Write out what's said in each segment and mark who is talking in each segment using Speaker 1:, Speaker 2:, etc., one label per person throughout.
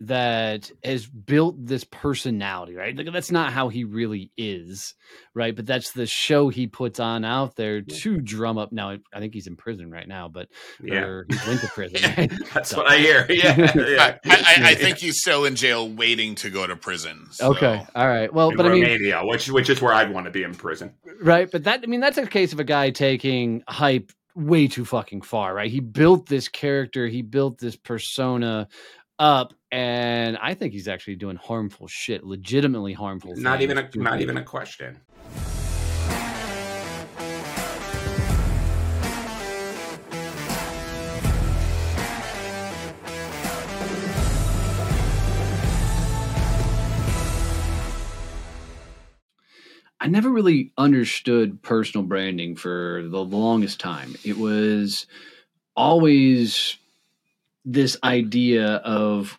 Speaker 1: that has built this personality, right? Like that's not how he really is, right? But that's the show he puts on out there to drum up. Now, I think he's in prison right now, but yeah, he went to prison. Right?
Speaker 2: that's so. what I hear. Yeah,
Speaker 3: yeah. I, I, I, think he's still in jail, waiting to go to prison.
Speaker 1: So. Okay, all right. Well,
Speaker 2: in
Speaker 1: but
Speaker 2: Romania,
Speaker 1: I mean,
Speaker 2: which which is where I'd want to be in prison,
Speaker 1: right? But that I mean, that's a case of a guy taking hype way too fucking far, right? He built this character, he built this persona up and I think he's actually doing harmful shit, legitimately harmful.
Speaker 2: Not even a not even a question.
Speaker 1: I never really understood personal branding for the longest time. It was always this idea of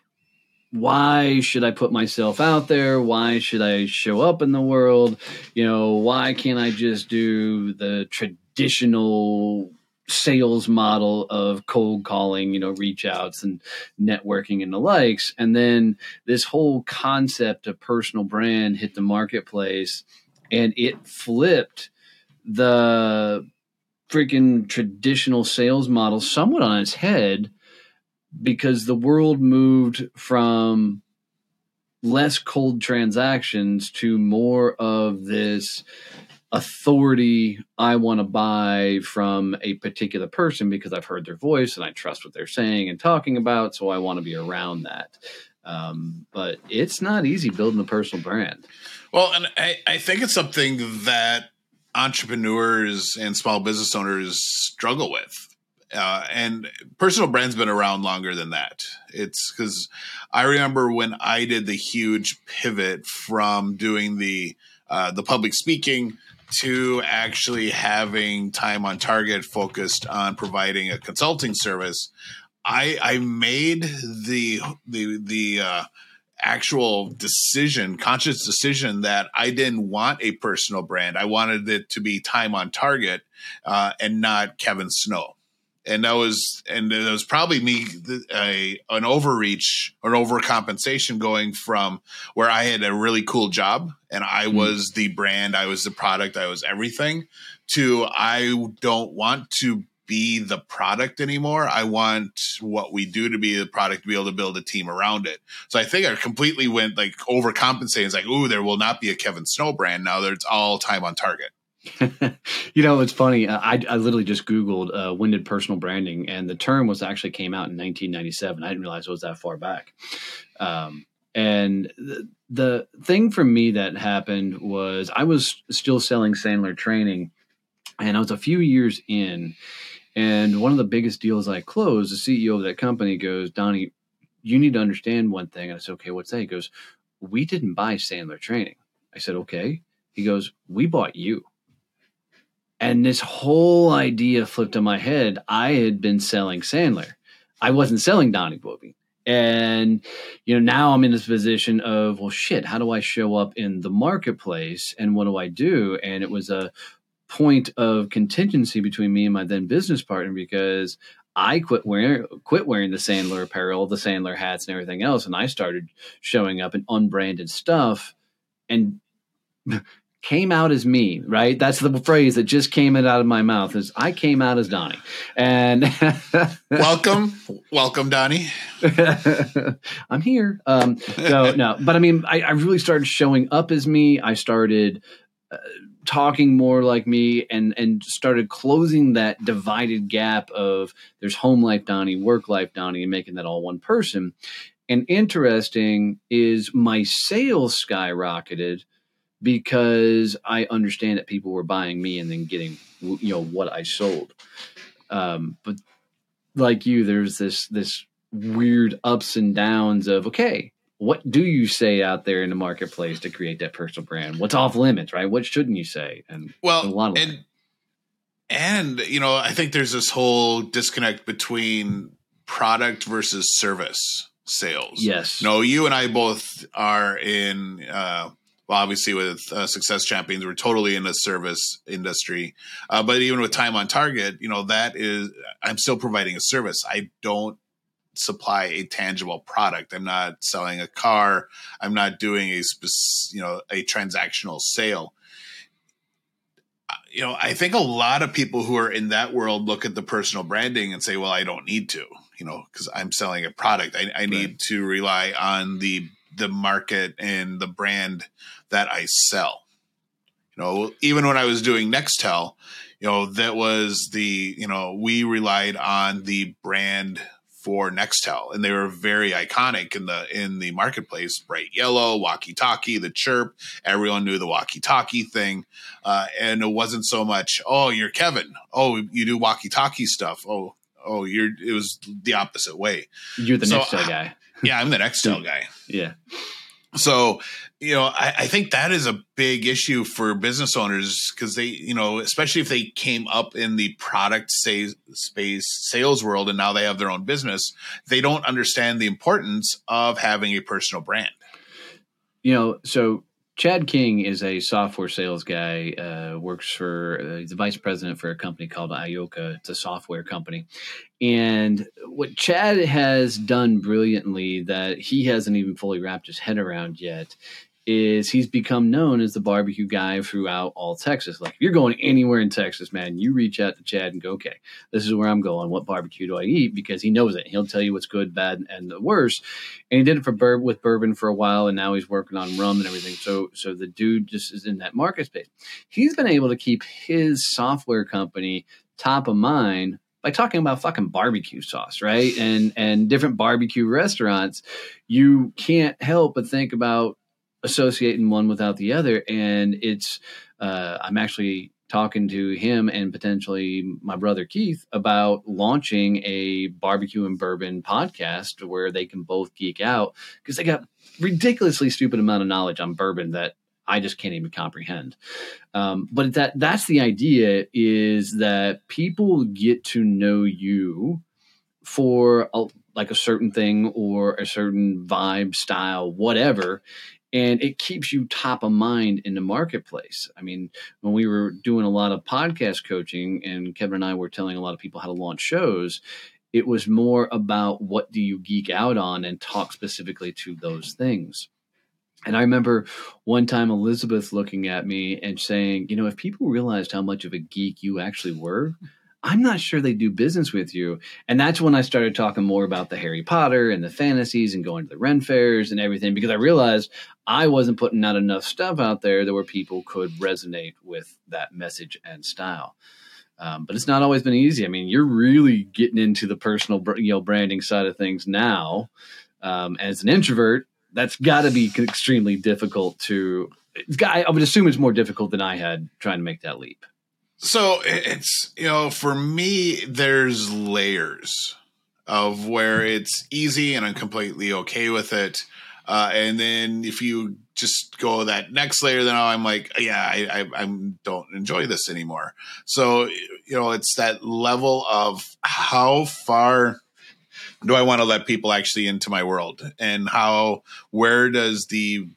Speaker 1: why should I put myself out there? Why should I show up in the world? You know, why can't I just do the traditional sales model of cold calling, you know, reach outs and networking and the likes? And then this whole concept of personal brand hit the marketplace and it flipped the freaking traditional sales model somewhat on its head because the world moved from less cold transactions to more of this authority I want to buy from a particular person because I've heard their voice and I trust what they're saying and talking about. So I want to be around that. Um, but it's not easy building a personal brand.
Speaker 3: Well, and I, I think it's something that entrepreneurs and small business owners struggle with uh, and personal brand's been around longer than that. It's because I remember when I did the huge pivot from doing the uh, the public speaking to actually having time on target focused on providing a consulting service. I I made the the the uh, actual decision, conscious decision that I didn't want a personal brand. I wanted it to be time on target uh, and not Kevin Snow and that was and it was probably me a an overreach or an overcompensation going from where I had a really cool job and I mm. was the brand, I was the product, I was everything to I don't want to be the product anymore. I want what we do to be the product to be able to build a team around it. So I think I completely went like overcompensating. It's like, ooh, there will not be a Kevin Snow brand now. that it's all time on target.
Speaker 1: you know, it's funny. Uh, I, I literally just Googled uh, when did personal branding, and the term was actually came out in 1997. I didn't realize it was that far back. Um, and the, the thing for me that happened was I was still selling Sandler training, and I was a few years in. And one of the biggest deals I closed, the CEO of that company goes, Donnie, you need to understand one thing. And I said, okay, what's that? He goes, we didn't buy Sandler training. I said, okay. He goes, we bought you. And this whole idea flipped in my head. I had been selling Sandler. I wasn't selling Donnie Boivin. And, you know, now I'm in this position of, well, shit, how do I show up in the marketplace and what do I do? And it was a point of contingency between me and my then business partner because I quit wearing quit wearing the Sandler apparel, the Sandler hats, and everything else, and I started showing up in unbranded stuff, and came out as me. Right? That's the phrase that just came out of my mouth. Is I came out as Donnie, and
Speaker 3: welcome, welcome, Donnie.
Speaker 1: I'm here. Um, so no, but I mean, I, I really started showing up as me. I started. Uh, talking more like me and and started closing that divided gap of there's home life Donnie, work life Donnie, and making that all one person. And interesting is my sales skyrocketed because I understand that people were buying me and then getting you know what I sold. Um, but like you, there's this this weird ups and downs of okay, what do you say out there in the marketplace to create that personal brand? What's off limits, right? What shouldn't you say? And
Speaker 3: well, a lot of and, and you know, I think there's this whole disconnect between product versus service sales.
Speaker 1: Yes.
Speaker 3: No, you and I both are in. Uh, well, obviously with uh, Success Champions, we're totally in the service industry. Uh, but even with Time on Target, you know, that is, I'm still providing a service. I don't supply a tangible product. I'm not selling a car. I'm not doing a you know a transactional sale. Uh, you know, I think a lot of people who are in that world look at the personal branding and say, "Well, I don't need to," you know, because I'm selling a product. I, I need right. to rely on the the market and the brand that I sell. You know, even when I was doing Nextel, you know, that was the you know we relied on the brand for Nextel, and they were very iconic in the in the marketplace. Bright yellow, walkie-talkie, the chirp. Everyone knew the walkie-talkie thing, uh, and it wasn't so much. Oh, you're Kevin. Oh, you do walkie-talkie stuff. Oh, oh, you're. It was the opposite way.
Speaker 1: You're the so, Nextel guy.
Speaker 3: yeah, I'm the Nextel guy.
Speaker 1: Yeah.
Speaker 3: So, you know, I, I, think that is a big issue for business owners because they, you know, especially if they came up in the product say, space sales world and now they have their own business, they don't understand the importance of having a personal brand.
Speaker 1: You know, so Chad King is a software sales guy. Uh, works for uh, he's the vice president for a company called Ioka. It's a software company, and what Chad has done brilliantly that he hasn't even fully wrapped his head around yet is he's become known as the barbecue guy throughout all Texas. Like if you're going anywhere in Texas, man, you reach out to Chad and go, okay, this is where I'm going. What barbecue do I eat? Because he knows it. He'll tell you what's good, bad, and the worst. And he did it for bur- with bourbon for a while, and now he's working on rum and everything. So, so the dude just is in that market space. He's been able to keep his software company top of mind by talking about fucking barbecue sauce, right? And and different barbecue restaurants, you can't help but think about associating one without the other. And it's, uh, I'm actually talking to him and potentially my brother Keith about launching a barbecue and bourbon podcast where they can both geek out because they got ridiculously stupid amount of knowledge on bourbon that I just can't even comprehend. Um, but that that's the idea is that people get to know you for a, like a certain thing or a certain vibe, style, whatever, and it keeps you top of mind in the marketplace. I mean, when we were doing a lot of podcast coaching and Kevin and I were telling a lot of people how to launch shows, it was more about what do you geek out on and talk specifically to those things. And I remember one time Elizabeth looking at me and saying, you know, if people realized how much of a geek you actually were, I'm not sure they do business with you. And that's when I started talking more about the Harry Potter and the fantasies and going to the Ren fairs and everything because I realized I wasn't putting out enough stuff out there that where people could resonate with that message and style. Um, but it's not always been easy. I mean, you're really getting into the personal, you know, branding side of things now. Um, as an introvert, that's got to be extremely difficult to. I would assume it's more difficult than I had trying to make that leap.
Speaker 3: So it's, you know, for me, there's layers of where it's easy and I'm completely okay with it. Uh, and then if you just go that next layer, then I'm like, yeah, I, I, I don't enjoy this anymore. So, you know, it's that level of how far do I want to let people actually into my world and how, where does the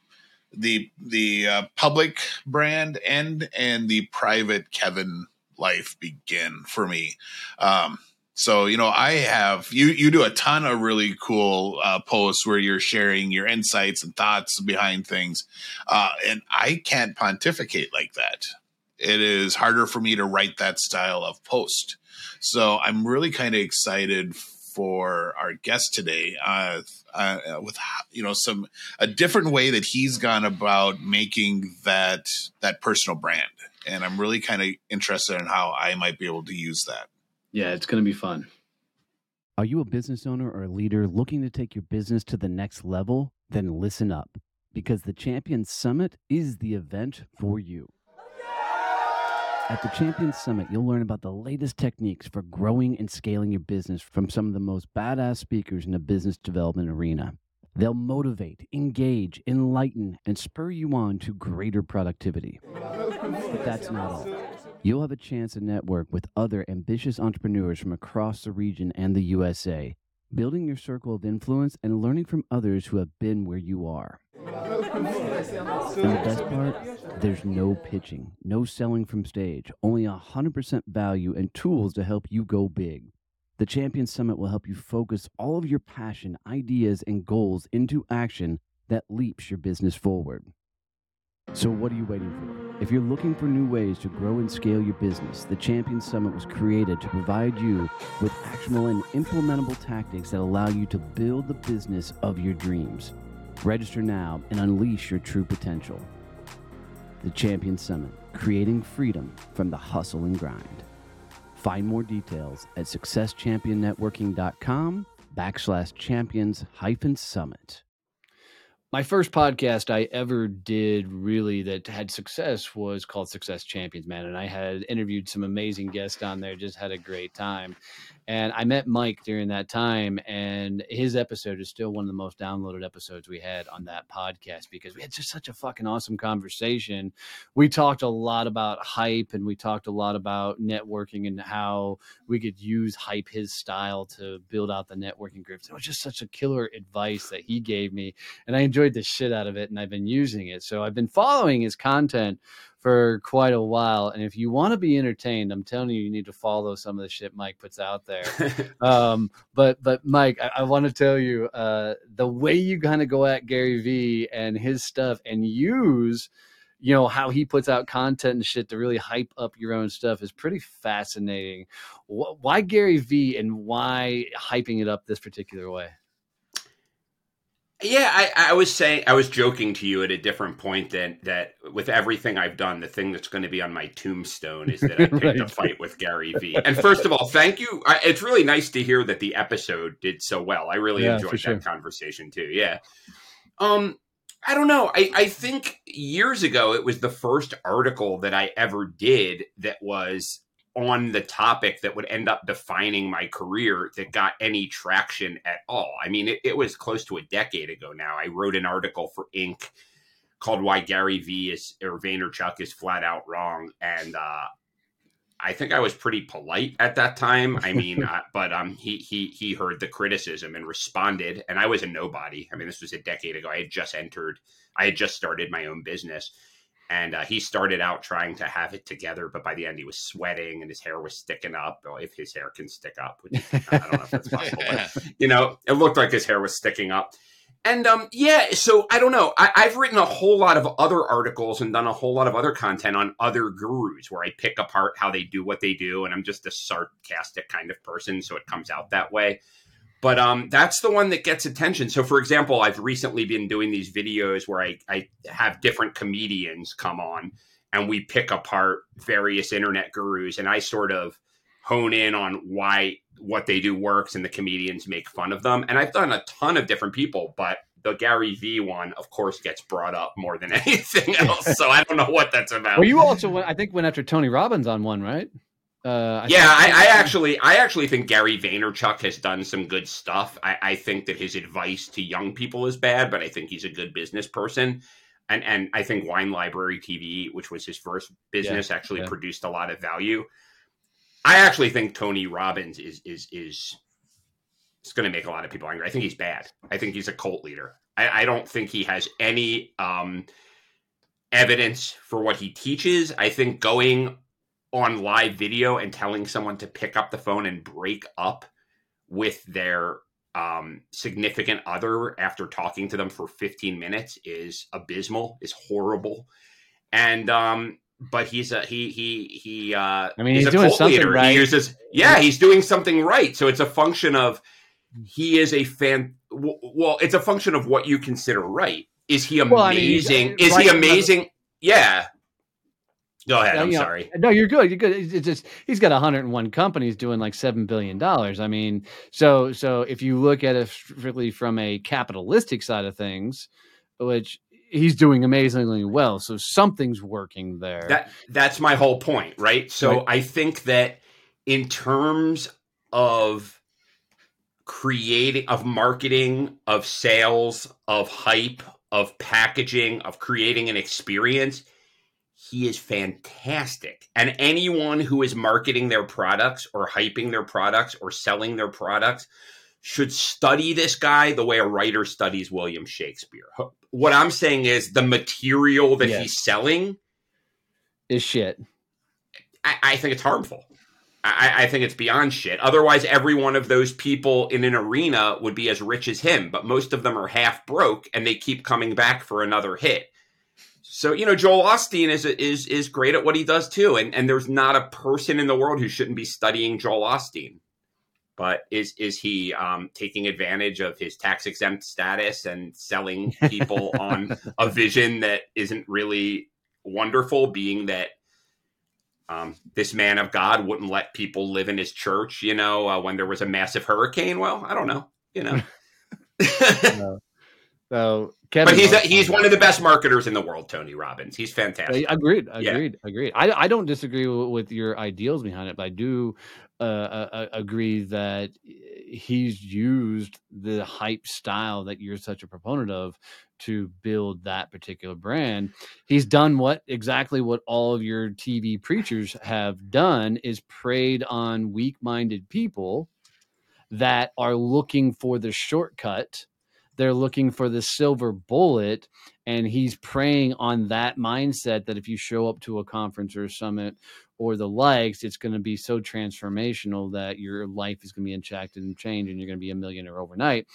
Speaker 3: the the uh, public brand end and the private Kevin life begin for me. Um, So, you know, I have you you do a ton of really cool uh, posts where you're sharing your insights and thoughts behind things. Uh, and I can't pontificate like that. It is harder for me to write that style of post. So I'm really kind of excited for our guest today uh, uh, with you know some a different way that he's gone about making that that personal brand and i'm really kind of interested in how i might be able to use that
Speaker 4: Yeah, it's going to be fun.
Speaker 1: Are you a business owner or a leader looking to take your business to the next level? Then listen up because the Champions Summit is the event for you. At the Champions Summit, you'll learn about the latest techniques for growing and scaling your business from some of the most badass speakers in the business development arena. They'll motivate, engage, enlighten, and spur you on to greater productivity. But that's not all. You'll have a chance to network with other ambitious entrepreneurs from across the region and the USA, building your circle of influence and learning from others who have been where you are. And the best part? There's no pitching, no selling from stage, only 100% value and tools to help you go big. The Champion Summit will help you focus all of your passion, ideas, and goals into action that leaps your business forward. So, what are you waiting for? If you're looking for new ways to grow and scale your business, the Champion Summit was created to provide you with actionable and implementable tactics that allow you to build the business of your dreams. Register now and unleash your true potential. The Champion Summit, creating freedom from the hustle and grind. Find more details at successchampionnetworking.com backslash champions hyphen summit. My first podcast I ever did really that had success was called Success Champions, man. And I had interviewed some amazing guests on there, just had a great time. And I met Mike during that time, and his episode is still one of the most downloaded episodes we had on that podcast because we had just such a fucking awesome conversation. We talked a lot about hype and we talked a lot about networking and how we could use hype his style to build out the networking groups. It was just such a killer advice that he gave me, and I enjoyed the shit out of it, and I've been using it. So I've been following his content for quite a while. And if you want to be entertained, I'm telling you, you need to follow some of the shit Mike puts out there. um, but but Mike, I, I want to tell you uh, the way you kind of go at Gary Vee and his stuff and use you know how he puts out content and shit to really hype up your own stuff is pretty fascinating. Why Gary Vee and why hyping it up this particular way?
Speaker 2: Yeah, I, I was saying, I was joking to you at a different point that that with everything I've done, the thing that's going to be on my tombstone is that I picked
Speaker 1: Right.
Speaker 2: a fight with Gary Vee. And first of all, thank you. I, it's really nice to hear that the episode did so well. I really
Speaker 1: Yeah,
Speaker 2: enjoyed
Speaker 1: for sure.
Speaker 2: that conversation too. Yeah. Um, I don't know. I, I think years ago it was the first article that I ever did that was on the topic that would end up defining my career that got any traction at all. I mean, it, it was close to a decade ago now. I wrote an article for Inc. called "Why Gary Vee is or Vaynerchuk is flat out wrong," and uh, I think I was pretty polite at that time. I mean, uh, but um, he he he heard the criticism and responded, and I was a nobody. I mean, this was a decade ago. I had just entered. I had just started my own business. And uh, he started out trying to have it together, but by the end he was sweating and his hair was sticking up. Well, if his hair can stick up, which I don't know if that's possible, but you know, it looked like his hair was sticking up. And um, yeah, so I don't know. I, I've written a whole lot of other articles and done a whole lot of other content on other gurus where I pick apart how they do what they do, and I'm just a sarcastic kind of person, so it comes out that way. But um, that's the one that gets attention. So, for example, I've recently been doing these videos where I, I have different comedians come on and we pick apart various internet gurus, and I sort of hone in on why what they do works and the comedians make fun of them. And I've done a ton of different people, but the Gary V one, of course, gets brought up more than anything else. so I don't know what that's about.
Speaker 1: Well, you also went, I think went after Tony Robbins on one, right? Uh, I
Speaker 2: yeah, I, I actually, I actually think Gary Vaynerchuk has done some good stuff. I, I think that his advice to young people is bad, but I think he's a good business person. And and I think Wine Library TV, which was his first business, actually
Speaker 1: yeah.
Speaker 2: produced a lot of value. I actually think Tony Robbins is is is it's going to make a lot of people angry. I think he's bad. I think he's a cult leader. I, I don't think he has any um, evidence for what he teaches. I think going on live video and telling someone to pick up the phone and break up with their um, significant other after talking to them for 15 minutes is abysmal, is horrible. And um, but he's a he he he. Uh,
Speaker 1: I mean, he's, he's doing something leader. right.
Speaker 2: He uses, yeah, he's doing something right. So it's a function of he is a fan. Well, it's a function of what you consider right. Is he amazing? Well, I mean, is right he amazing? Yeah. Go ahead. I'm sorry.
Speaker 1: no, you're good. You're good. It's just he's got 101 companies doing like seven billion dollars. I mean, so so if you look at it strictly from a capitalistic side of things, which he's doing amazingly well, so something's working there.
Speaker 2: That that's my whole point, right? So right. I think that in terms of creating of marketing, of sales, of hype, of packaging, of creating an experience, he is fantastic. And anyone who is marketing their products or hyping their products or selling their products should study this guy the way a writer studies William Shakespeare. What I'm saying is the material that yes. he's selling
Speaker 1: is shit.
Speaker 2: I, I think it's harmful. I, I, think it's beyond shit. Otherwise, every one of those people in an arena would be as rich as him, but most of them are half broke and they keep coming back for another hit. So you know, Joel Osteen is is is great at what he does too, and and there's not a person in the world who shouldn't be studying Joel Osteen. But is is he um, taking advantage of his tax exempt status and selling people on a vision that isn't really wonderful? Being that um, this man of God wouldn't let people live in his church, you know, uh, when there was a massive hurricane. Well, I don't know, you know.
Speaker 1: no. So,
Speaker 2: Kevin but he's a, he's one of the best marketers in the world, Tony Robbins. He's fantastic.
Speaker 1: Agreed, agreed, yeah. agreed. I, I don't disagree with, with, your ideals behind it, but I do uh, uh, uh, agree that he's used the hype style that you're such a proponent of to build that particular brand. He's done what exactly what all of your TV preachers have done is preyed on weak-minded people that are looking for the shortcut they're looking for the silver bullet and he's preying on that mindset that if you show up to a conference or a summit or the likes it's going to be so transformational that your life is going to be impacted and changed and you're going to be a millionaire overnight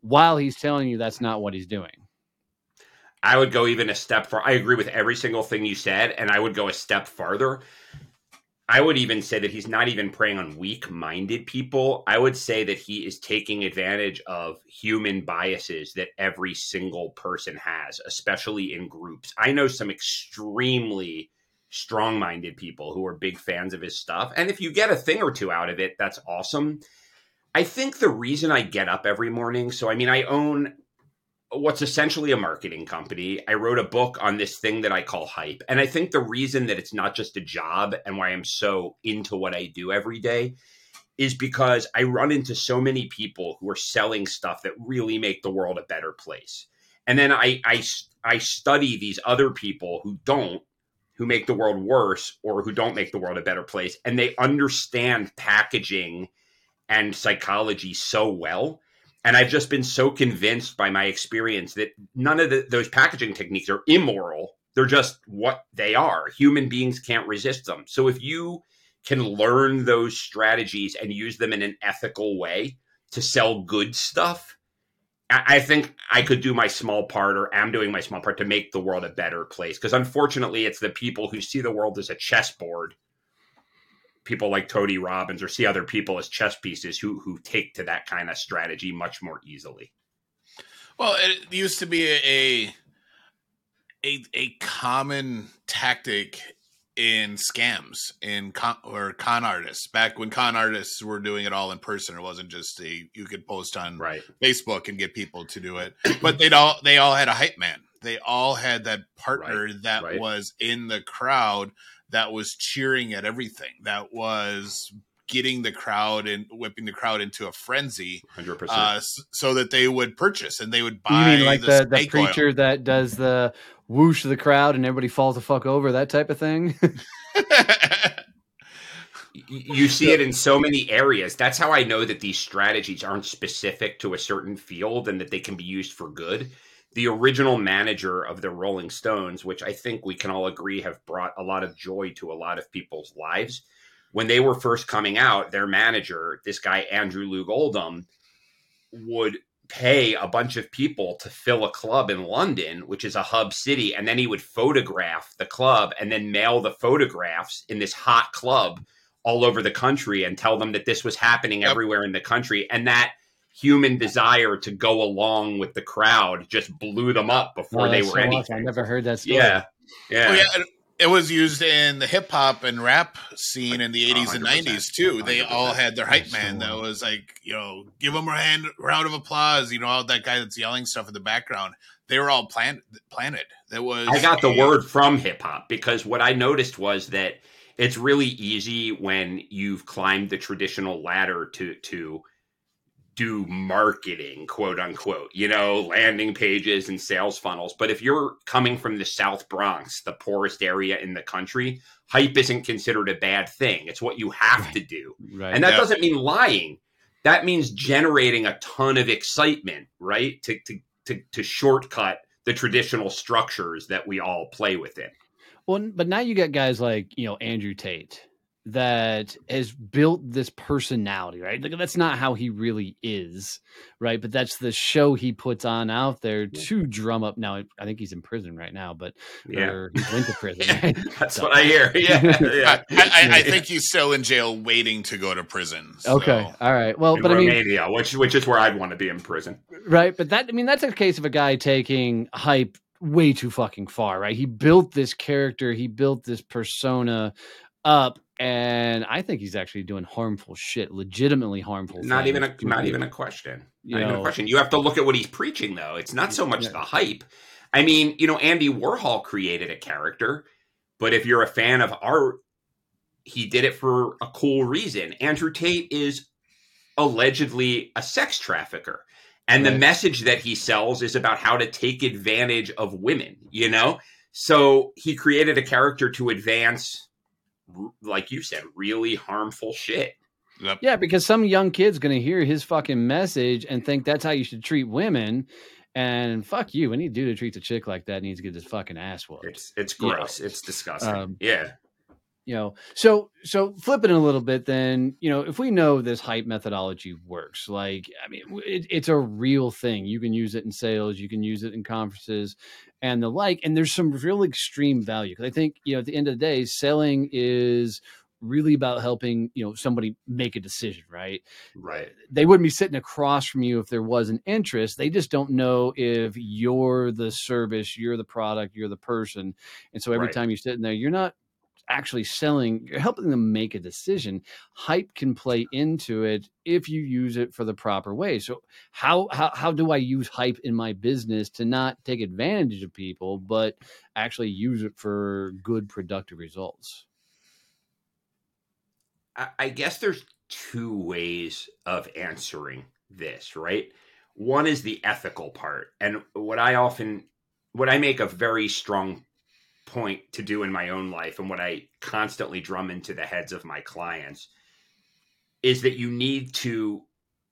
Speaker 1: while he's telling you that's not what he's doing
Speaker 2: I would go even a step far. I agree with every single thing you said, and I would go a step farther. I would even say that he's not even preying on weak minded people. I would say that he is taking advantage of human biases that every single person has, especially in groups. I know some extremely strong minded people who are big fans of his stuff. And if you get a thing or two out of it, that's awesome. I think the reason I get up every morning, so I mean, I own what's essentially a marketing company. I wrote a book on this thing that I call hype. And I think the reason that it's not just a job and why I'm so into what I do every day is because I run into so many people who are selling stuff that really make the world a better place. And then I I I study these other people who don't who make the world worse or who don't make the world a better place and they understand packaging and psychology so well and I've just been so convinced by my experience that none of the, those packaging techniques are immoral. They're just what they are. Human beings can't resist them. So if you can learn those strategies and use them in an ethical way to sell good stuff, I think I could do my small part, or am doing my small part to make the world a better place. Because unfortunately, it's the people who see the world as a chessboard people like Tony Robbins or see other people as chess pieces who who take to that kind of strategy much more easily.
Speaker 3: Well, it used to be a a a common tactic in scams in con, or con artists back when con artists were doing it all in person it wasn't just a you could post on
Speaker 2: right.
Speaker 3: facebook and get people to do it but they'd all they all had a hype man they all had that partner right. that right. was in the crowd that was cheering at everything, that was getting the crowd and whipping the crowd into a frenzy, uh, so that they would purchase and they would buy.
Speaker 1: You mean like the, the, the preacher oil. that does the whoosh of the crowd and everybody falls the fuck over, that type of thing?
Speaker 2: you see it in so many areas. That's how I know that these strategies aren't specific to a certain field and that they can be used for good the original manager of the Rolling Stones, which I think we can all agree have brought a lot of joy to a lot of people's lives. When they were first coming out, their manager, this guy Andrew Loog Oldham, would pay a bunch of people to fill a club in London, which is a hub city, and then he would photograph the club and then mail the photographs in this hot club all over the country and tell them that this was happening yep. everywhere in the country and that human desire to go along with the crowd just blew them up before oh, they were so anything.
Speaker 1: Awesome. I never heard that story.
Speaker 2: Yeah. Yeah. Oh,
Speaker 3: yeah. It was used in the hip hop and rap scene in the 80s and 90s too. They all had their hype man that was like, you know, give them a hand round of applause, you know, all that guy that's yelling stuff in the background. They were all plan- planted. That was
Speaker 2: I got the word from hip hop because what I noticed was that it's really easy when you've climbed the traditional ladder to to do marketing, quote unquote, you know, landing pages and sales funnels. But if you're coming from the South Bronx, the poorest area in the country, hype isn't considered a bad thing. It's what you have right. to do. Right. And that yeah. doesn't mean lying. That means generating a ton of excitement, right? To, to, to, to shortcut the traditional structures that we all play within.
Speaker 1: Well, but now you got guys like, you know, Andrew Tate that has built this personality, right? Like, that's not how he really is, right? But that's the show he puts on out there to drum up. Now, I think he's in prison right now, but yeah, he went to prison. Right?
Speaker 2: that's so. what I hear. Yeah, yeah.
Speaker 3: I, I, I, think he's still in jail, waiting to go to prison.
Speaker 1: So. Okay, all right. Well,
Speaker 2: in
Speaker 1: but
Speaker 2: Romania,
Speaker 1: I
Speaker 2: mean, which which is where I'd want to be in prison,
Speaker 1: right? But that I mean, that's a case of a guy taking hype way too fucking far, right? He built this character, he built this persona up and I think he's actually doing harmful shit, legitimately harmful.
Speaker 2: Not even a not even a question. Not even a question. You have to look at what he's preaching, though. It's not so much yeah. the hype. I mean, you know, Andy Warhol created a character, but if you're a fan of art, he did it for a cool reason. Andrew Tate is allegedly a sex trafficker. And right. the message that he sells is about how to take advantage of women, you know? So he created a character to advance like you said, really harmful shit.
Speaker 1: Yep. Yeah, because some young kid's going to hear his fucking message and think that's how you should treat women. And fuck you. Any dude who treats a chick like that needs to get his fucking ass whooped.
Speaker 2: It's it's gross. It's disgusting. Um, yeah.
Speaker 1: You know, so so flipping a little bit, then you know, if we know this hype methodology works, like I mean, it, it's a real thing. You can use it in sales, you can use it in conferences, and the like. And there's some real extreme value because I think you know at the end of the day, selling is really about helping you know somebody make a decision right
Speaker 2: right
Speaker 1: they wouldn't be sitting across from you if there was an interest they just don't know if you're the service you're the product you're the person and so every right. time you're sitting there you're not actually selling, you're helping them make a decision. Hype can play into it if you use it for the proper way. So how how how do I use hype in my business to not take advantage of people, but actually use it for good productive results?
Speaker 2: I guess there's two ways of answering this, right? One is the ethical part. And what I often what I make a very strong point to do in my own life and what I constantly drum into the heads of my clients is that you need to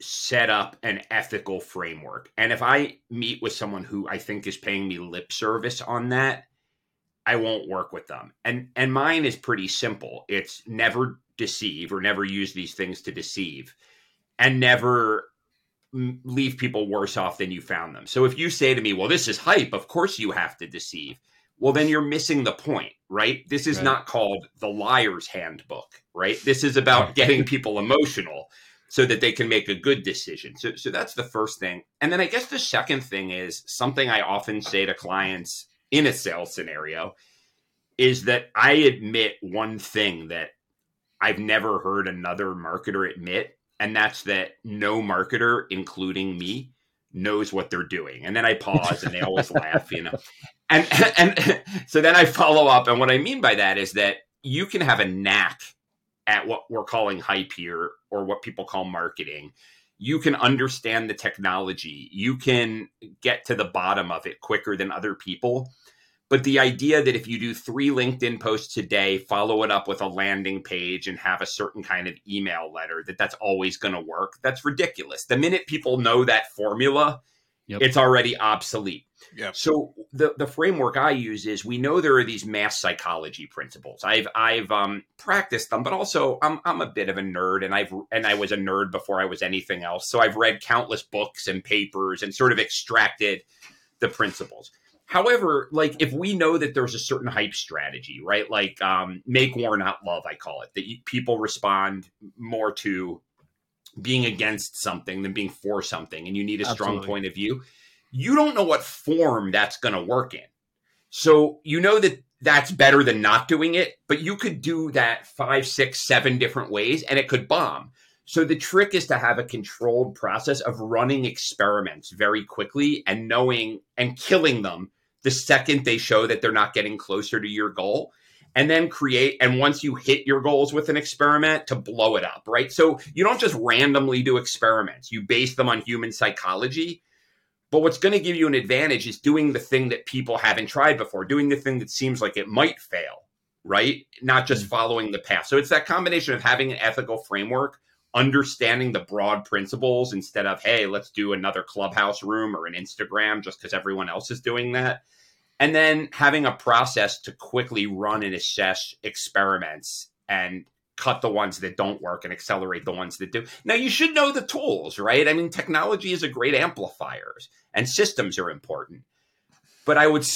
Speaker 2: set up an ethical framework. And if I meet with someone who I think is paying me lip service on that, I won't work with them. And and mine is pretty simple. It's never deceive or never use these things to deceive and never leave people worse off than you found them. So if you say to me, "Well, this is hype, of course you have to deceive." Well then you're missing the point right this is right. not called the liar's handbook right this is about getting people emotional so that they can make a good decision so, so that's the first thing and then i guess the second thing is something i often say to clients in a sales scenario is that i admit one thing that i've never heard another marketer admit and that's that no marketer including me knows what they're doing. And then I pause and they always laugh, you know. And and so then I follow up and what I mean by that is that you can have a knack at what we're calling hype here or what people call marketing. You can understand the technology. You can get to the bottom of it quicker than other people. But the idea that if you do three LinkedIn posts today, follow it up with a landing page and have a certain kind of email letter, that that's always going to work, that's ridiculous. The minute people know that formula,
Speaker 5: Yep.
Speaker 2: it's already obsolete.
Speaker 3: Yep.
Speaker 2: So the the framework I use is we know there are these mass psychology principles. I've I've um, practiced them, but also I'm I'm a bit of a nerd, and I've and I was a nerd before I was anything else. So I've read countless books and papers and sort of extracted the principles. However, like if we know that there's a certain hype strategy, right? Like um, make war not love, I call it. That you, people respond more to being against something than being for something, and you need a strong point of view. You don't know what form that's going to work in. So you know that that's better than not doing it, but you could do that five, six, seven different ways and it could bomb. So the trick is to have a controlled process of running experiments very quickly and knowing and killing them the second they show that they're not getting closer to your goal. And then create, and once you hit your goals with an experiment, to blow it up, right? So you don't just randomly do experiments, you base them on human psychology. But what's going to give you an advantage is doing the thing that people haven't tried before, doing the thing that seems like it might fail, right? Not just mm. following the path. So it's that combination of having an ethical framework, understanding the broad principles instead of, hey, let's do another clubhouse room or an Instagram just because everyone else is doing that. And then having a process to quickly run and assess experiments and cut the ones that don't work and accelerate the ones that do. Now you should know the tools, right? I mean, technology is a great amplifier and systems are important. But I would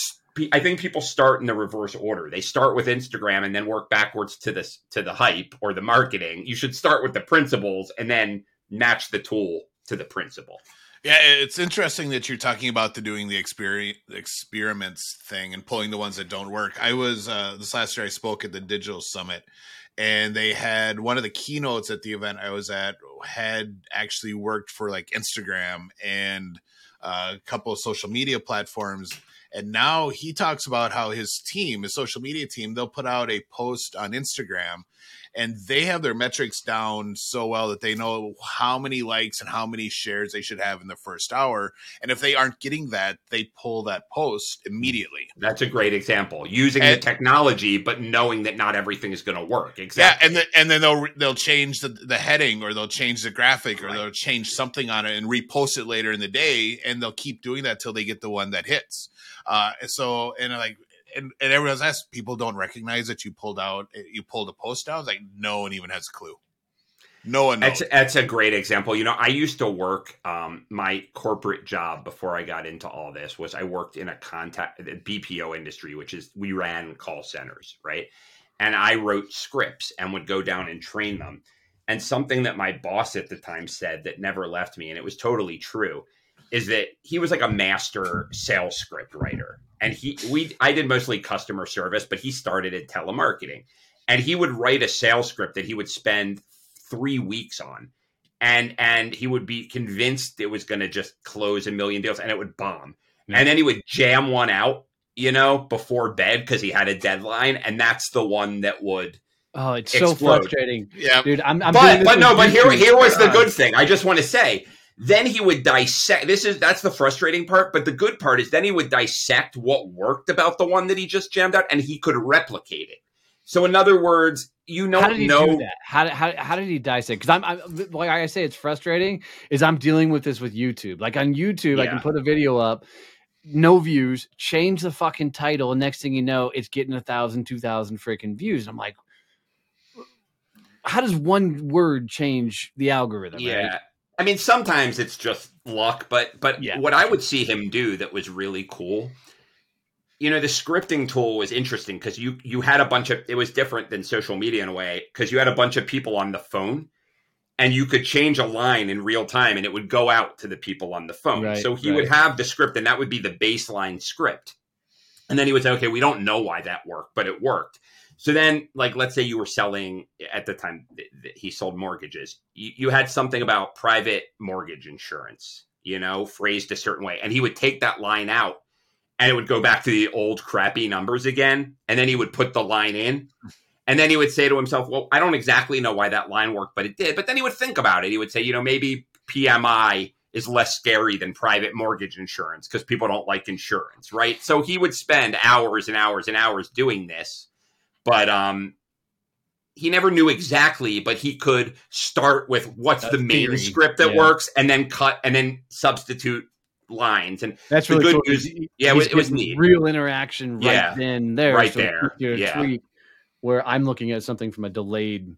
Speaker 2: I think people start in the reverse order. They start with Instagram and then work backwards to this to the hype or the marketing. You should start with the principles and then match the tool to the principle.
Speaker 3: Yeah, it's interesting that you're talking about the doing the experience experiments thing and pulling the ones that don't work. I was uh, this last year I spoke at the Digital Summit, and they had one of the keynotes at the event I was at had actually worked for like Instagram and uh, a couple of social media platforms. And now he talks about how his team, his social media team, they'll put out a post on Instagram and they have their metrics down so well that they know how many likes and how many shares they should have in the first hour. And if they aren't getting that, they pull that post immediately.
Speaker 2: That's a great example. Using the technology, but knowing that not everything is going to work. Exactly.
Speaker 3: Yeah, and then and then they'll they'll change the the heading or they'll change the graphic or
Speaker 2: Right.
Speaker 3: they'll change something on it and repost it later in the day, and they'll keep doing that till they get the one that hits. Uh, so and like and, and everyone's asked, people don't recognize that you pulled out you pulled a post down. It's like no one even has a clue. No one knows.
Speaker 2: That's that's a great example. You know, I used to work. Um, my corporate job before I got into all this was I worked in a contact the BPO industry, which is we ran call centers, right? And I wrote scripts and would go down and train them. And something that my boss at the time said that never left me, and it was totally true, is that he was like a master sales script writer. And he we I did mostly customer service, but he started in telemarketing. And he would write a sales script that he would spend three weeks on and and he would be convinced it was going to just close a million deals and it would bomb
Speaker 5: Yeah.
Speaker 2: and then he would jam one out you know before bed because he had a deadline and that's the one that would
Speaker 5: Oh, it's so frustrating,
Speaker 3: yeah,
Speaker 5: dude. I'm, I'm doing
Speaker 2: but
Speaker 5: this
Speaker 2: but no but here here was the good thing i just want to say then he would dissect this is that's the frustrating part but the good part is then he would dissect what worked about the one that he just jammed out and he could replicate it so in other words you know,
Speaker 5: How did he
Speaker 2: know
Speaker 5: do that? How, how, how did he dissect? Because I'm, I'm like I say, it's frustrating. Is I'm dealing with this with YouTube. Like on YouTube, I can put a video up, no views, change the fucking title, and next thing you know, it's getting a thousand, two thousand freaking views. I'm like, how does one word change the algorithm?
Speaker 2: Yeah.
Speaker 5: right?
Speaker 2: I mean, sometimes it's just luck, but but
Speaker 5: Yeah.
Speaker 2: what I would see him do that was really cool. You know, the scripting tool was interesting because you you had a bunch of it was different than social media in a way because you had a bunch of people on the phone and you could change a line in real time and it would go out to the people on the phone.
Speaker 5: Right,
Speaker 2: so he
Speaker 5: right.
Speaker 2: would have the script and that would be the baseline script. And then he would say, okay, we don't know why that worked, but it worked. So then, like, let's say you were selling at the time th- th- he sold mortgages, you, you had something about private mortgage insurance, you know, phrased a certain way. And he would take that line out and it would go back to the old crappy numbers again. And then he would put the line in. And then he would say to himself, well, I don't exactly know why that line worked, but it did. But then he would think about it. He would say, you know, maybe PMI is less scary than private mortgage insurance because people don't like insurance, right? So he would spend hours and hours and hours doing this, but um, he never knew exactly. But he could start with what's
Speaker 5: A
Speaker 2: the main
Speaker 5: theory,
Speaker 2: script that
Speaker 5: yeah.
Speaker 2: works, and then cut and then substitute lines. And
Speaker 1: That's
Speaker 2: the
Speaker 1: really
Speaker 2: good
Speaker 1: cool.
Speaker 2: news-
Speaker 1: He-
Speaker 2: yeah, it
Speaker 1: he's
Speaker 2: was- it was neat.
Speaker 1: Real interaction right
Speaker 2: Yeah,
Speaker 1: then there,
Speaker 2: right
Speaker 1: so
Speaker 2: there,
Speaker 1: keeps you a
Speaker 2: yeah.
Speaker 1: tweet where I'm looking at something from a delayed,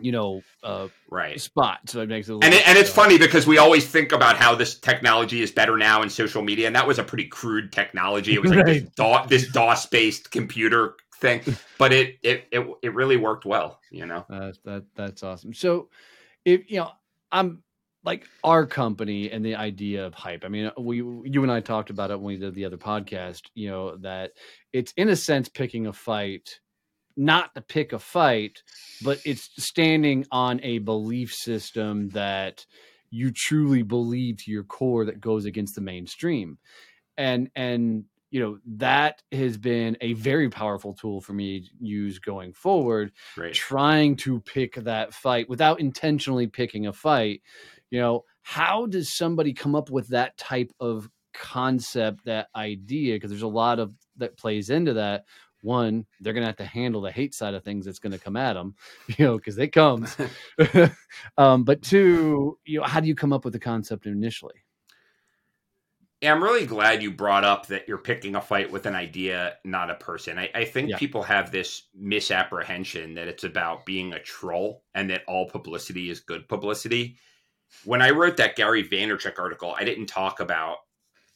Speaker 1: you know, uh,
Speaker 2: right.
Speaker 1: spot. So it makes it. A
Speaker 2: And
Speaker 1: little-
Speaker 2: it, and it's funny because we always think about how this technology is better now in social media, and that was a pretty crude technology. It was like
Speaker 1: Right.
Speaker 2: This DOS based computer thing, but it, it it it really worked well. You know,
Speaker 1: Uh, that that's awesome. So, if you know, I'm like our company and the idea of hype. I mean, we you and I talked about it when we did the other podcast. You know that it's in a sense picking a fight, not to pick a fight, but it's standing on a belief system that you truly believe to your core that goes against the mainstream, and and you know that has been a very powerful tool for me to use going forward
Speaker 2: right?
Speaker 1: trying to pick that fight without intentionally picking a fight. You know how does somebody come up with that type of concept that idea? Because there's a lot of that plays into that. One they're going to have to handle the hate side of things that's going to come at them you know because it comes. Um, but two you know how do you come up with the concept initially
Speaker 2: Yeah, I'm really glad you brought up that you're picking a fight with an idea, not a person. I, I think
Speaker 1: Yeah.
Speaker 2: people have this misapprehension that it's about being a troll and that all publicity is good publicity. When I wrote that Gary Vaynerchuk article, I didn't talk about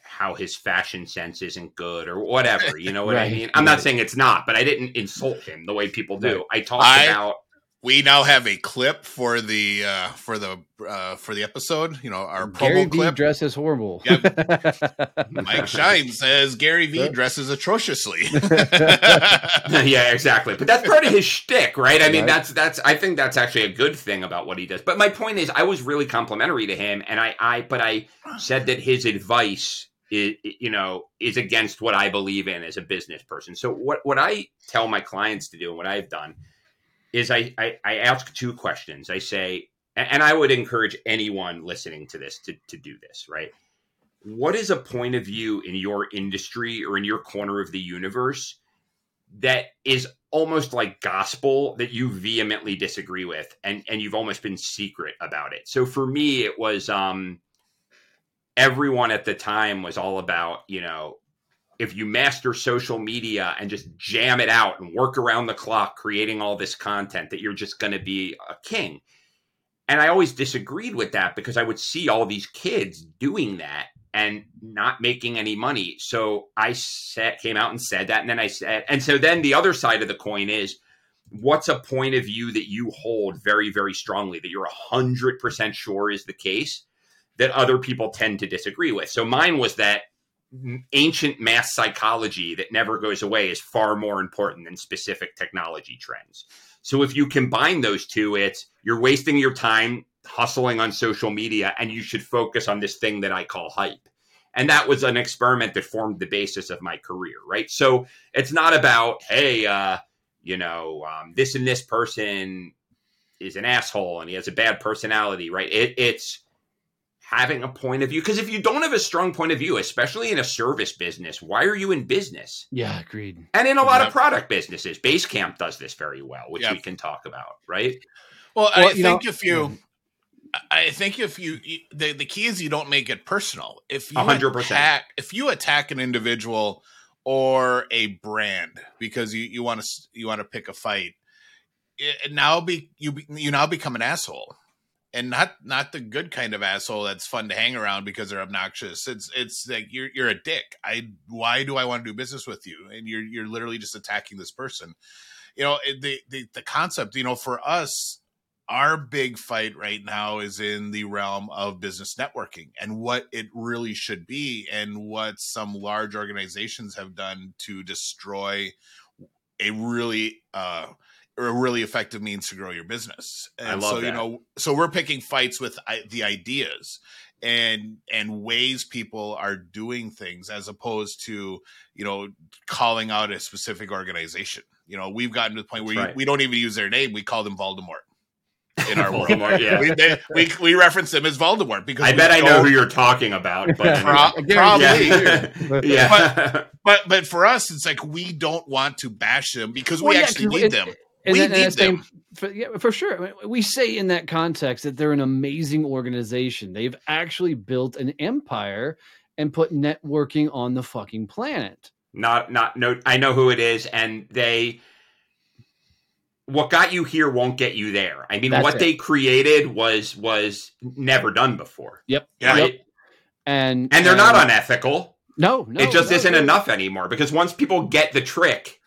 Speaker 2: how his fashion sense isn't good or whatever. You know what I mean? I'm not saying it's not, but I didn't insult him the way people do. I talked
Speaker 3: I-
Speaker 2: about
Speaker 3: We now have a clip for the uh, for the uh, for the episode. You know, our
Speaker 1: Gary
Speaker 3: promo
Speaker 1: V
Speaker 3: clip.
Speaker 1: dresses horrible
Speaker 3: Mike Schein says Gary V dresses atrociously.
Speaker 2: yeah, exactly. But that's part of his shtick, right? I mean,
Speaker 1: Right.
Speaker 2: that's that's. I think that's actually a good thing about what he does. But my point is, I was really complimentary to him, and I, I, but I said that his advice is, you know, is against what I believe in as a business person. So what what I tell my clients to do, and what I've done, is I I, I ask two questions. I say, and, I would encourage anyone listening to this to to do this, right? What is a point of view in your industry or in your corner of the universe that is almost like gospel that you vehemently disagree with and and you've almost been secret about it so for me it was um everyone at the time was all about you know if you master social media and just jam it out and work around the clock creating all this content that you're just going to be a king and i always disagreed with that because i would see all these kids doing that and not making any money. So I said, came out and said that. And then I said, and so then the other side of the coin is what's a point of view that you hold very, very strongly that you're 100% sure is the case that other people tend to disagree with? So mine was that ancient mass psychology that never goes away is far more important than specific technology trends. So if you combine those two, it's you're wasting your time hustling on social media and you should focus on this thing that I call hype. And that was an experiment that formed the basis of my career, right? So it's not about, hey, uh, you know, um, this and this person is an asshole and he has a bad personality, right? It, it's having a point of view. Because if you don't have a strong point of view, especially in a service business, why are you in business?
Speaker 1: yeah agreed
Speaker 2: And in a lot
Speaker 3: Yep.
Speaker 2: of product businesses, Basecamp does this very well, which
Speaker 3: Yep.
Speaker 2: we can talk about, right?
Speaker 3: Well,
Speaker 1: Well,
Speaker 3: I
Speaker 1: you
Speaker 3: think
Speaker 1: know-
Speaker 3: if you, mm. I think if you, you- the the key is you don't make it personal. If you
Speaker 2: hundred percent.
Speaker 3: attack, if you attack an individual or a brand because you you want to you want to pick a fight, it now be you be- you now become an asshole, and not not the good kind of asshole that's fun to hang around because they're obnoxious. It's it's like you're you're a dick. I why do I want to do business with you? And you're you're literally just attacking this person. You know the the the concept. You know for us our big fight right now is in the realm of business networking and what it really should be and what some large organizations have done to destroy a really uh a really effective means to grow your business. And
Speaker 2: I love
Speaker 3: so you know so we're picking fights with the ideas and and ways people are doing things as opposed to you know calling out a specific organization. You know, we've gotten to the point where you,
Speaker 2: right.
Speaker 3: we don't even use their name; we call them Voldemort in our world.
Speaker 2: Yeah.
Speaker 3: we, they, we we reference them as Voldemort because
Speaker 2: I bet I know who you're talking about. But
Speaker 3: Pro- probably.
Speaker 2: yeah. yeah.
Speaker 3: But but for us, it's like we don't want to bash them because we
Speaker 1: Well, yeah,
Speaker 3: actually
Speaker 1: 'cause
Speaker 3: need
Speaker 1: it-
Speaker 3: them.
Speaker 1: And
Speaker 3: we
Speaker 1: then- and
Speaker 3: need
Speaker 1: that's same-
Speaker 3: them.
Speaker 1: For, yeah, for sure. I mean, We say in that context that they're an amazing organization. They've actually built an empire,
Speaker 5: and put networking on the fucking planet.
Speaker 2: Not not no I know who it is and they what got you here won't get you there. I mean
Speaker 5: That's
Speaker 2: what
Speaker 5: it.
Speaker 2: they created was was never done before.
Speaker 5: Yep.
Speaker 3: Yeah.
Speaker 2: Right?
Speaker 5: And
Speaker 2: And they're not
Speaker 5: um,
Speaker 2: unethical.
Speaker 5: No, no,
Speaker 2: it just
Speaker 5: no,
Speaker 2: isn't
Speaker 5: no.
Speaker 2: enough anymore because once people get the trick
Speaker 5: Yep.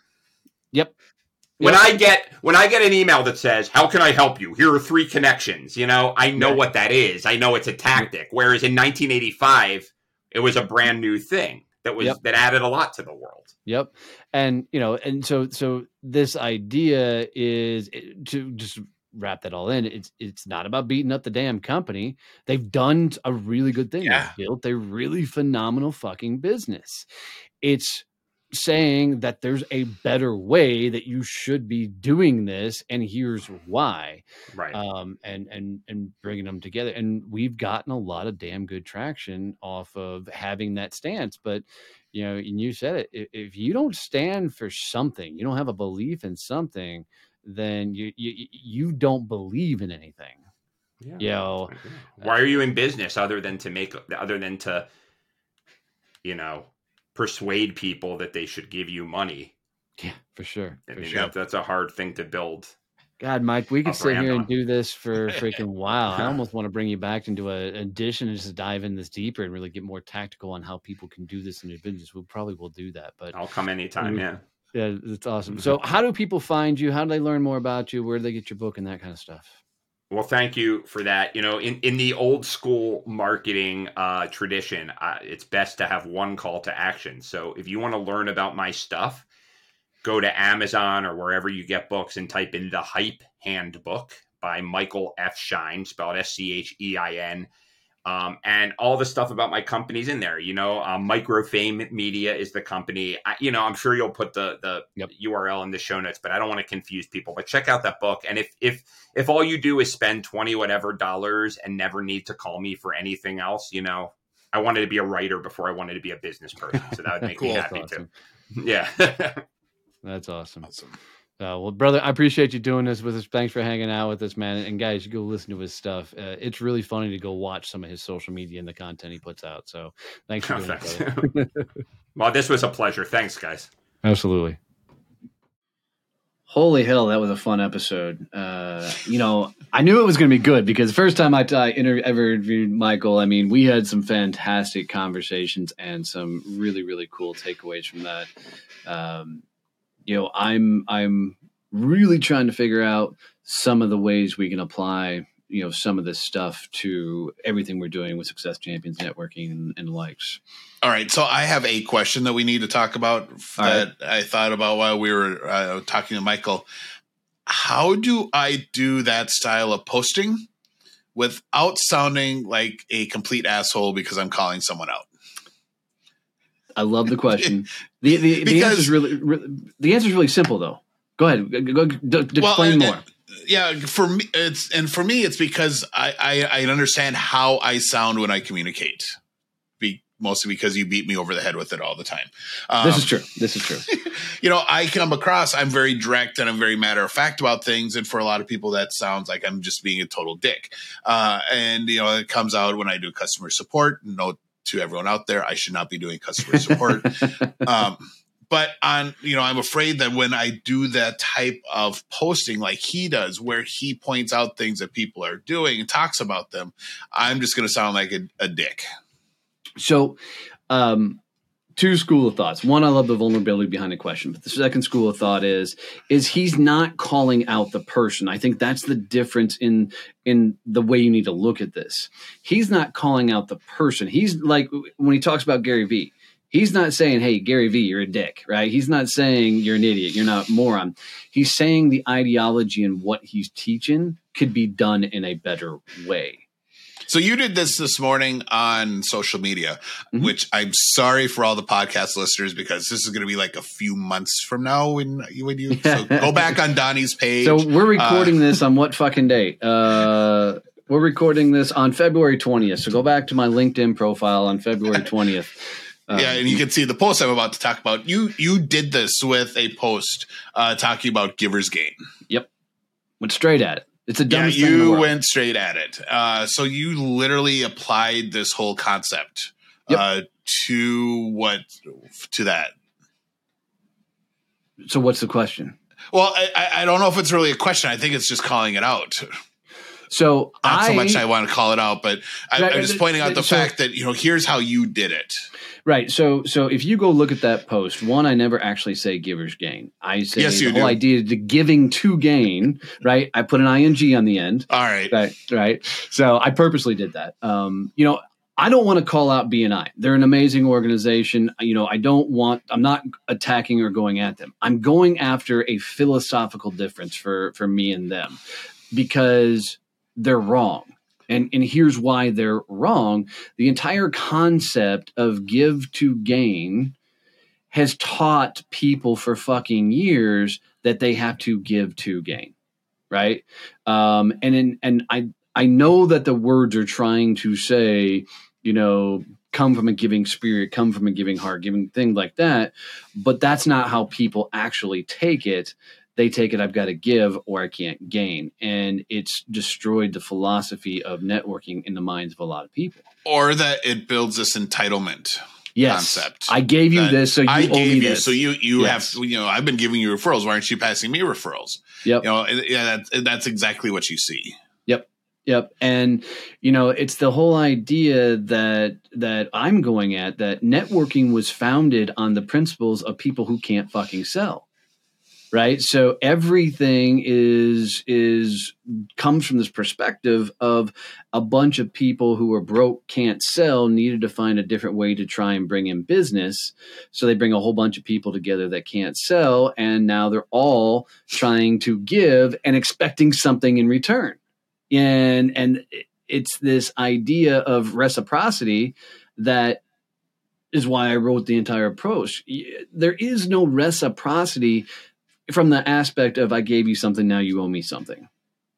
Speaker 2: When i get when i get an email that says how can i help you here are three connections you know i know
Speaker 5: Right.
Speaker 2: what that is i know it's a tactic whereas in 1985 it was a brand new thing that was
Speaker 5: Yep.
Speaker 2: that added a lot to the world
Speaker 5: Yep. And you know, and so so this idea is eh, to just wrap that all in. It's it's not about beating up the damn company. They've done a really good thing.
Speaker 3: Yeah.
Speaker 5: They've built a really phenomenal fucking business. It's saying that there's a better way that you should be doing this and here's why
Speaker 2: right
Speaker 5: um, and and and bringing them together. And we've gotten a lot of damn good traction off of having that stance. But you know, and you said it. i- If you don't stand for something, you don't have a belief in something, then you you you don't believe in anything.
Speaker 2: yeah.
Speaker 5: You know,
Speaker 2: why are you in business other than to make other than to you know persuade people that they should give you money
Speaker 5: yeah, for sure.
Speaker 2: I
Speaker 5: For
Speaker 2: mean,
Speaker 5: sure.
Speaker 2: that, that's a hard thing to build
Speaker 5: God, Mike, we could sit here and do this for freaking while. I almost want to bring you back into a edition and just dive in this deeper and really get more tactical on how people can do this in their business. We probably will do that, but
Speaker 2: i'll come anytime
Speaker 5: Mhm.
Speaker 2: yeah
Speaker 5: Yeah, that's awesome. So, how do people find you? How do they learn more about you? Where do they get your book and that kind of stuff?
Speaker 2: Well, thank you for that. You know, in, in the old school marketing uh, tradition, uh, it's best to have one call to action. So if you want to learn about my stuff, go to Amazon or wherever you get books and type in The Hype Handbook by Michael F. Schein, spelled S C H E I N. Um, and all the stuff about my company's in there. You know, um, Microfame Media is the company. I, you know, I'm sure you'll put the the
Speaker 5: Yep.
Speaker 2: URL in the show notes, but I don't want to confuse people. But check out that book. And if if if all you do is spend 20 whatever dollars and never need to call me for anything else, you know, I wanted to be a writer before I wanted to be a business person. So that would make me
Speaker 3: Cool.
Speaker 5: That's
Speaker 2: happy
Speaker 5: awesome.
Speaker 2: too. Yeah.
Speaker 5: That's awesome.
Speaker 3: Awesome.
Speaker 5: Uh, well, brother, I appreciate you doing this with us. Thanks for hanging out with us, man. And guys, you go listen to his stuff. Uh, it's really funny to go watch some of his social media and the content he puts out. So, thanks for
Speaker 2: Oh,
Speaker 5: doing it,
Speaker 2: well, this was a pleasure. Thanks, guys.
Speaker 5: Absolutely.
Speaker 1: Holy hell, that was a fun episode. Uh, you know, I knew it was going to be good because the first time I, I inter- ever interviewed Michael, I mean, we had some fantastic conversations and some really, really cool takeaways from that. Um, you know, I'm I'm really trying to figure out some of the ways we can apply, you know, some of this stuff to everything we're doing with Success Champions Networking and, and the likes.
Speaker 3: All right, so I have a question that we need to talk about
Speaker 1: All
Speaker 3: that I thought about while we were uh, talking to Michael. How do I do that style of posting without sounding like a complete asshole because I'm calling someone out?
Speaker 1: I love the question. the the, the answer is really, really the answer is really simple though. Go ahead, go, go, go, explain
Speaker 3: and-
Speaker 1: more.
Speaker 3: Yeah, for me, it's and for me, it's because I I, I understand how I sound when I communicate. Be, mostly because you beat me over the head with it all the time. Um,
Speaker 1: this is true. This is true.
Speaker 3: you know, I come across, I'm very direct and I'm very matter of fact about things. And for a lot of people, that sounds like I'm just being a total dick. Uh, and, you know, it comes out when I do customer support. Note to everyone out there, I should not be doing customer support. um, but on, you know, I'm afraid that when I do that type of posting like he does, where he points out things that people are doing and talks about them, I'm just going to sound like a, a dick.
Speaker 1: So, um, two school of thoughts. One, I love the vulnerability behind the question, but the second school of thought is is he's not calling out the person. I think that's the difference in in the way you need to look at this. He's not calling out the person. He's like when he talks about Gary Vee. He's not saying, "Hey, Gary Vee, you're a dick," right? He's not saying you're an idiot, you're not moron. He's saying the ideology and what he's teaching could be done in a better way.
Speaker 3: So you did this this morning on social media,
Speaker 1: Mhm.
Speaker 3: which I'm sorry for all the podcast listeners because this is going to be like a few months from now when you when you so go back on Donnie's page.
Speaker 1: So we're
Speaker 3: Uh,
Speaker 1: recording this on what fucking date? Uh, we're recording this on February 20th. So go back to my LinkedIn profile on February 20th. Uh,
Speaker 3: yeah, and you can see the post I'm about to talk about. You you did this with a post uh, talking about Giver's Gain.
Speaker 1: Yep, went straight at it. It's the
Speaker 3: Yeah,
Speaker 1: dumbest thing
Speaker 3: you went straight at it. Uh, so you literally applied this whole concept
Speaker 1: Yep.
Speaker 3: uh, to what to that.
Speaker 1: So what's the question?
Speaker 3: Well, I, I- don't know if it's really a question. I think it's just calling it out.
Speaker 1: So
Speaker 3: Not
Speaker 1: I
Speaker 3: so much I want to call it out, but I, I'm just pointing out the
Speaker 1: so-
Speaker 3: fact that you know here's how you did it.
Speaker 1: Right. So so if you go look at that post, one, I never actually say givers gain. I say
Speaker 3: Yes,
Speaker 1: the
Speaker 3: you
Speaker 1: whole
Speaker 3: do.
Speaker 1: idea to giving to gain, right? I put an ing on the end.
Speaker 3: All right,
Speaker 1: Right, right. So I purposely did that. Um, you know, I don't want to call out BNI. They're an amazing organization. You know, I don't want I'm not attacking or going at them. I'm going after a philosophical difference for for me and them because they're wrong. And and here's why they're wrong. The entire concept of give to gain has taught people for fucking years that they have to give to gain. Right? um, and in, and I I know that the words are trying to say, you know, come from a giving spirit, come from a giving heart, giving thing like that, but that's not how people actually take it. They take it, I've got to give or I can't gain, and it's destroyed the philosophy of networking in the minds of a lot of people.
Speaker 3: or that it builds this entitlement.
Speaker 1: Yes,
Speaker 3: Concept
Speaker 1: I gave you this, so you
Speaker 3: I
Speaker 1: owe me
Speaker 3: gave you,
Speaker 1: this.
Speaker 3: so you you
Speaker 1: Yes.
Speaker 3: have you know I've been giving you referrals. Why aren't you passing me referrals?
Speaker 1: Yep.
Speaker 3: You know, yeah, that's, that's exactly what you see.
Speaker 1: Yep. Yep. And you know, it's the whole idea that that I'm going at that networking was founded on the principles of people who can't fucking sell. Right? So everything is is comes from this perspective of a bunch of people who are broke, can't sell, needed to find a different way to try and bring in business. So they bring a whole bunch of people together that can't sell and now they're all trying to give and expecting something in return and and it's this idea of reciprocity that is why I wrote the entire approach. There is no reciprocity from the aspect of I gave you something, now you owe me something,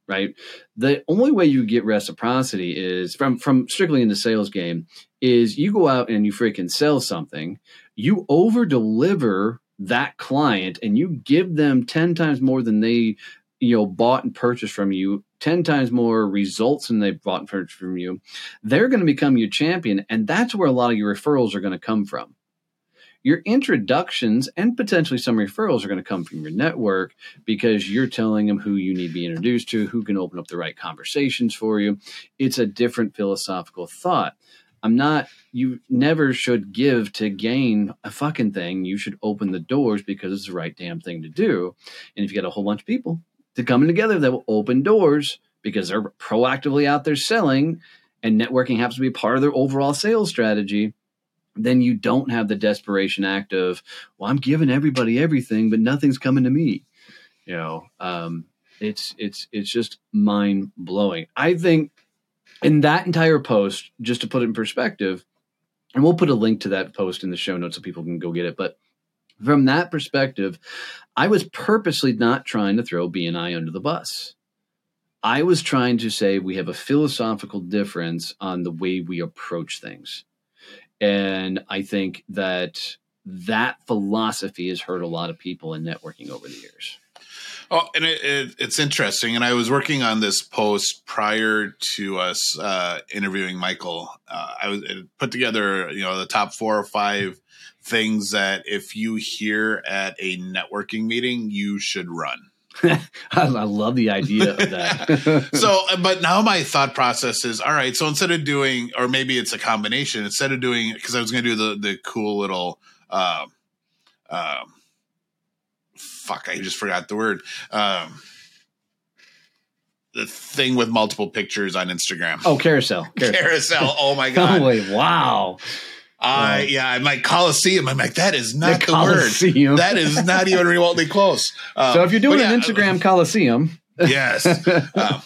Speaker 1: right? The only way you get reciprocity is from from strictly in the sales game is you go out and you freaking sell something, you over deliver that client and you give them 10 times more than they you know bought and purchased from you 10 times more results than they've bought and purchased from you they're going to become your champion and that's where a lot of your referrals are going to come from your introductions and potentially some referrals are going to come from your network because you're telling them who you need to be introduced to who can open up the right conversations for you. It's a different philosophical thought. I'm not you never should give to gain a fucking thing. You should open the doors because it's the right damn thing to do. And if you got a whole bunch of people to coming together that will open doors because they're proactively out there selling and networking happens to be part of their overall sales strategy then you don't have the desperation act of well i'm giving everybody everything but nothing's coming to me you know um, it's it's it's just mind blowing i think in that entire post just to put it in perspective and we'll put a link to that post in the show notes so people can go get it but from that perspective I was purposely not trying to throw BNI under the bus. I was trying to say we have a philosophical difference on the way we approach things. And I think that that philosophy has hurt a lot of people in networking over the years.
Speaker 3: Oh, and it, it, it's interesting. And I was working on this post prior to us uh, interviewing Michael. Uh, I was put together, you know, the top four or five things that if you hear at a networking meeting, you should run.
Speaker 1: I, I love the idea of that.
Speaker 3: so, but now my thought process is all right. So instead of doing, or maybe it's a combination, instead of doing, because I was going to do the the cool little, um, um, fuck, I just forgot the word. Um, the thing with multiple pictures on Instagram.
Speaker 1: oh, carousel. Carousel.
Speaker 3: carousel. Oh my god.
Speaker 1: Holy wow.
Speaker 3: I yeah, I'm like Coliseum. I'm like that is not
Speaker 1: The
Speaker 3: the, word. That is not even remotely close. Um,
Speaker 1: so if you're doing
Speaker 3: but
Speaker 1: an Instagram Coliseum,
Speaker 3: yes. Um,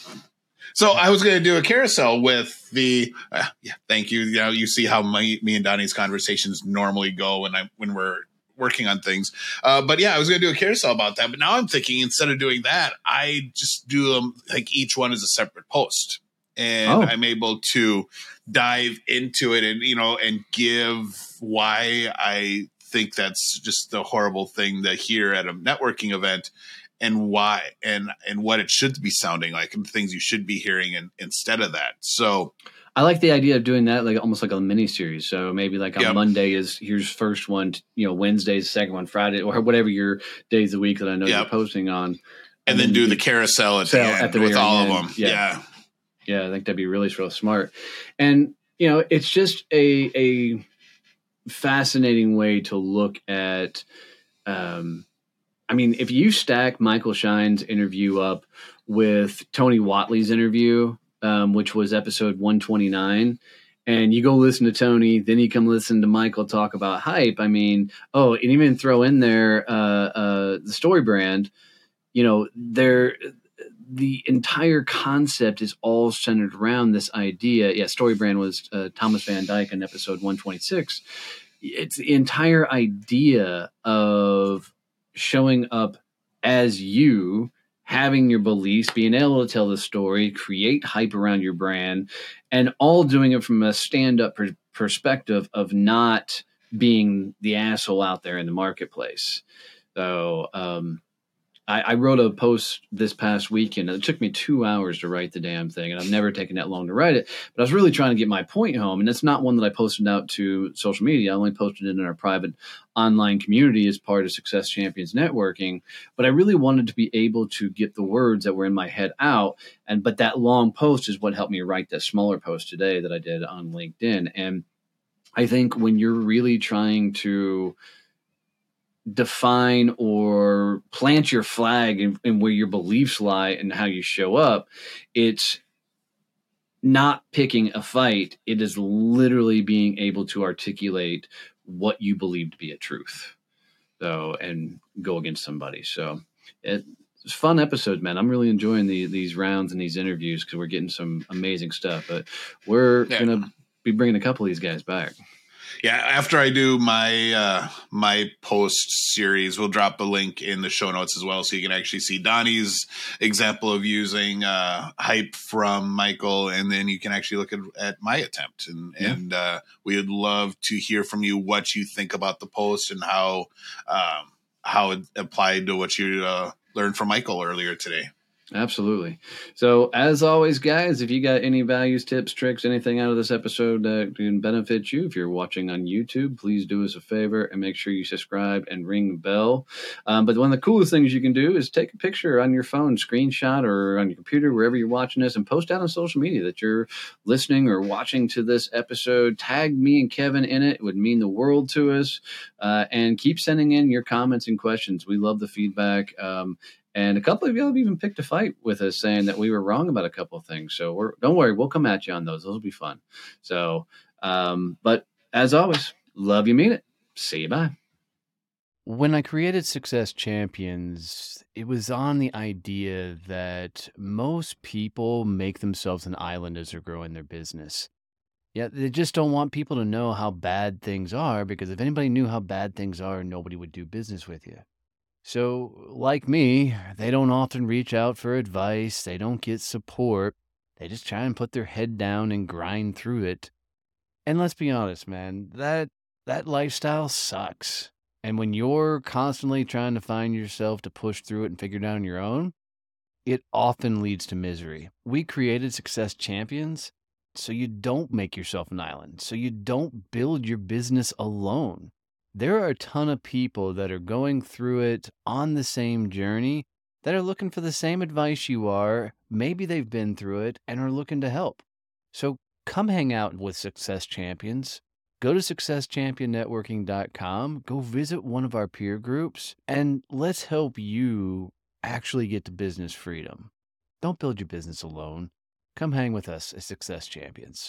Speaker 3: so I was going to do a carousel with the uh, yeah. Thank you. You know, you see how my, me and Donnie's conversations normally go when I when we're working on things. Uh, but yeah, I was going to do a carousel about that. But now I'm thinking instead of doing that, I just do them like each one is a separate post, and
Speaker 1: Oh.
Speaker 3: I'm able to dive into it and you know and give why I think that's just the horrible thing to hear at a networking event and why and and what it should be sounding like and things you should be hearing and, instead of that so
Speaker 1: I like the idea of doing that, like almost like a mini series. So maybe like on
Speaker 3: Yep.
Speaker 1: Monday is here's first one, you know, Wednesday's second one, Friday, or whatever your days of the week that I know you're posting on.
Speaker 3: and then do the carousel at the end
Speaker 1: at the
Speaker 3: with all
Speaker 1: end.
Speaker 3: of them.
Speaker 1: Yeah.
Speaker 3: Yeah.
Speaker 1: Yeah, I think that'd be really, real smart. And you know, it's just a a fascinating way to look at. Um, I mean, if you stack Michael Schein's interview up with Tony Whatley's interview, um, which was episode one twenty nine. And you go listen to Tony, then you come listen to Michael talk about hype. I mean, oh, and even throw in there uh, uh, the story brand. You know, there the entire concept is all centered around this idea. Yeah, Story Brand was uh, Thomas Van Dyke in episode 126. It's the entire idea of showing up as you, having your beliefs, being able to tell the story, create hype around your brand, and all doing it from a stand up per- perspective of not being the asshole out there in the marketplace. So, um, I, I wrote a post this past weekend. And it took me two hours to write the damn thing, and I've never taken that long to write it. But I was really trying to get my point home, and it's not one that I posted out to social media. I only posted it in our private online community as part of Success Champions Networking. But I really wanted to be able to get the words that were in my head out, and but that long post is what helped me write that smaller post today that I did on LinkedIn. And I think when you're really trying to define or plant your flag in, in where your beliefs lie and how you show up, it's not picking a fight. It is literally being able to articulate what you believe to be a truth. So, and go against somebody. So, it, it's fun episodes, man. I'm really enjoying the, these rounds and these interviews because we're getting some amazing stuff. But we're
Speaker 3: Yeah.
Speaker 1: gonna be bringing a couple of these guys back.
Speaker 3: Yeah, after I do my uh my post series, we'll drop a link in the show notes as well so you can actually see Donnie's example of using uh hype from Michael and then you can actually look at, at my attempt and
Speaker 1: Yeah.
Speaker 3: and uh we would love to hear from you what you think about the post and how um how it applied to what you uh learned from Michael earlier today.
Speaker 1: Absolutely. So, as always, guys, if you got any values, tips, tricks, anything out of this episode that can benefit you, if you're watching on YouTube, please do us a favor and make sure you subscribe and ring the bell. Um, but one of the coolest things you can do is take a picture on your phone, screenshot, or on your computer, wherever you're watching this, and post out on social media that you're listening or watching to this episode. Tag me and Kevin in it. It would mean the world to us. Uh, and keep sending in your comments and questions. We love the feedback. Um, and a couple of y'all have even picked a fight with us saying that we were wrong about a couple of things. So we're, don't worry, we'll come at you on those. Those will be fun. So, um, but as always, love you, mean it. See you. Bye.
Speaker 5: When I created Success Champions, it was on the idea that most people make themselves an island as they're growing their business. Yeah, they just don't want people to know how bad things are because if anybody knew how bad things are, nobody would do business with you. So, like me, they don't often reach out for advice, they don't get support. They just try and put their head down and grind through it. And let's be honest, man, that that lifestyle sucks. And when you're constantly trying to find yourself to push through it and figure it out on your own, it often leads to misery. We created Success Champions so you don't make yourself an island, so you don't build your business alone. There are a ton of people that are going through it on the same journey that are looking for the same advice you are. Maybe they've been through it and are looking to help. So come hang out with Success Champions. Go to successchampionnetworking.com, go visit one of our peer groups, and let's help you actually get to business freedom. Don't build your business alone. Come hang with us as Success Champions.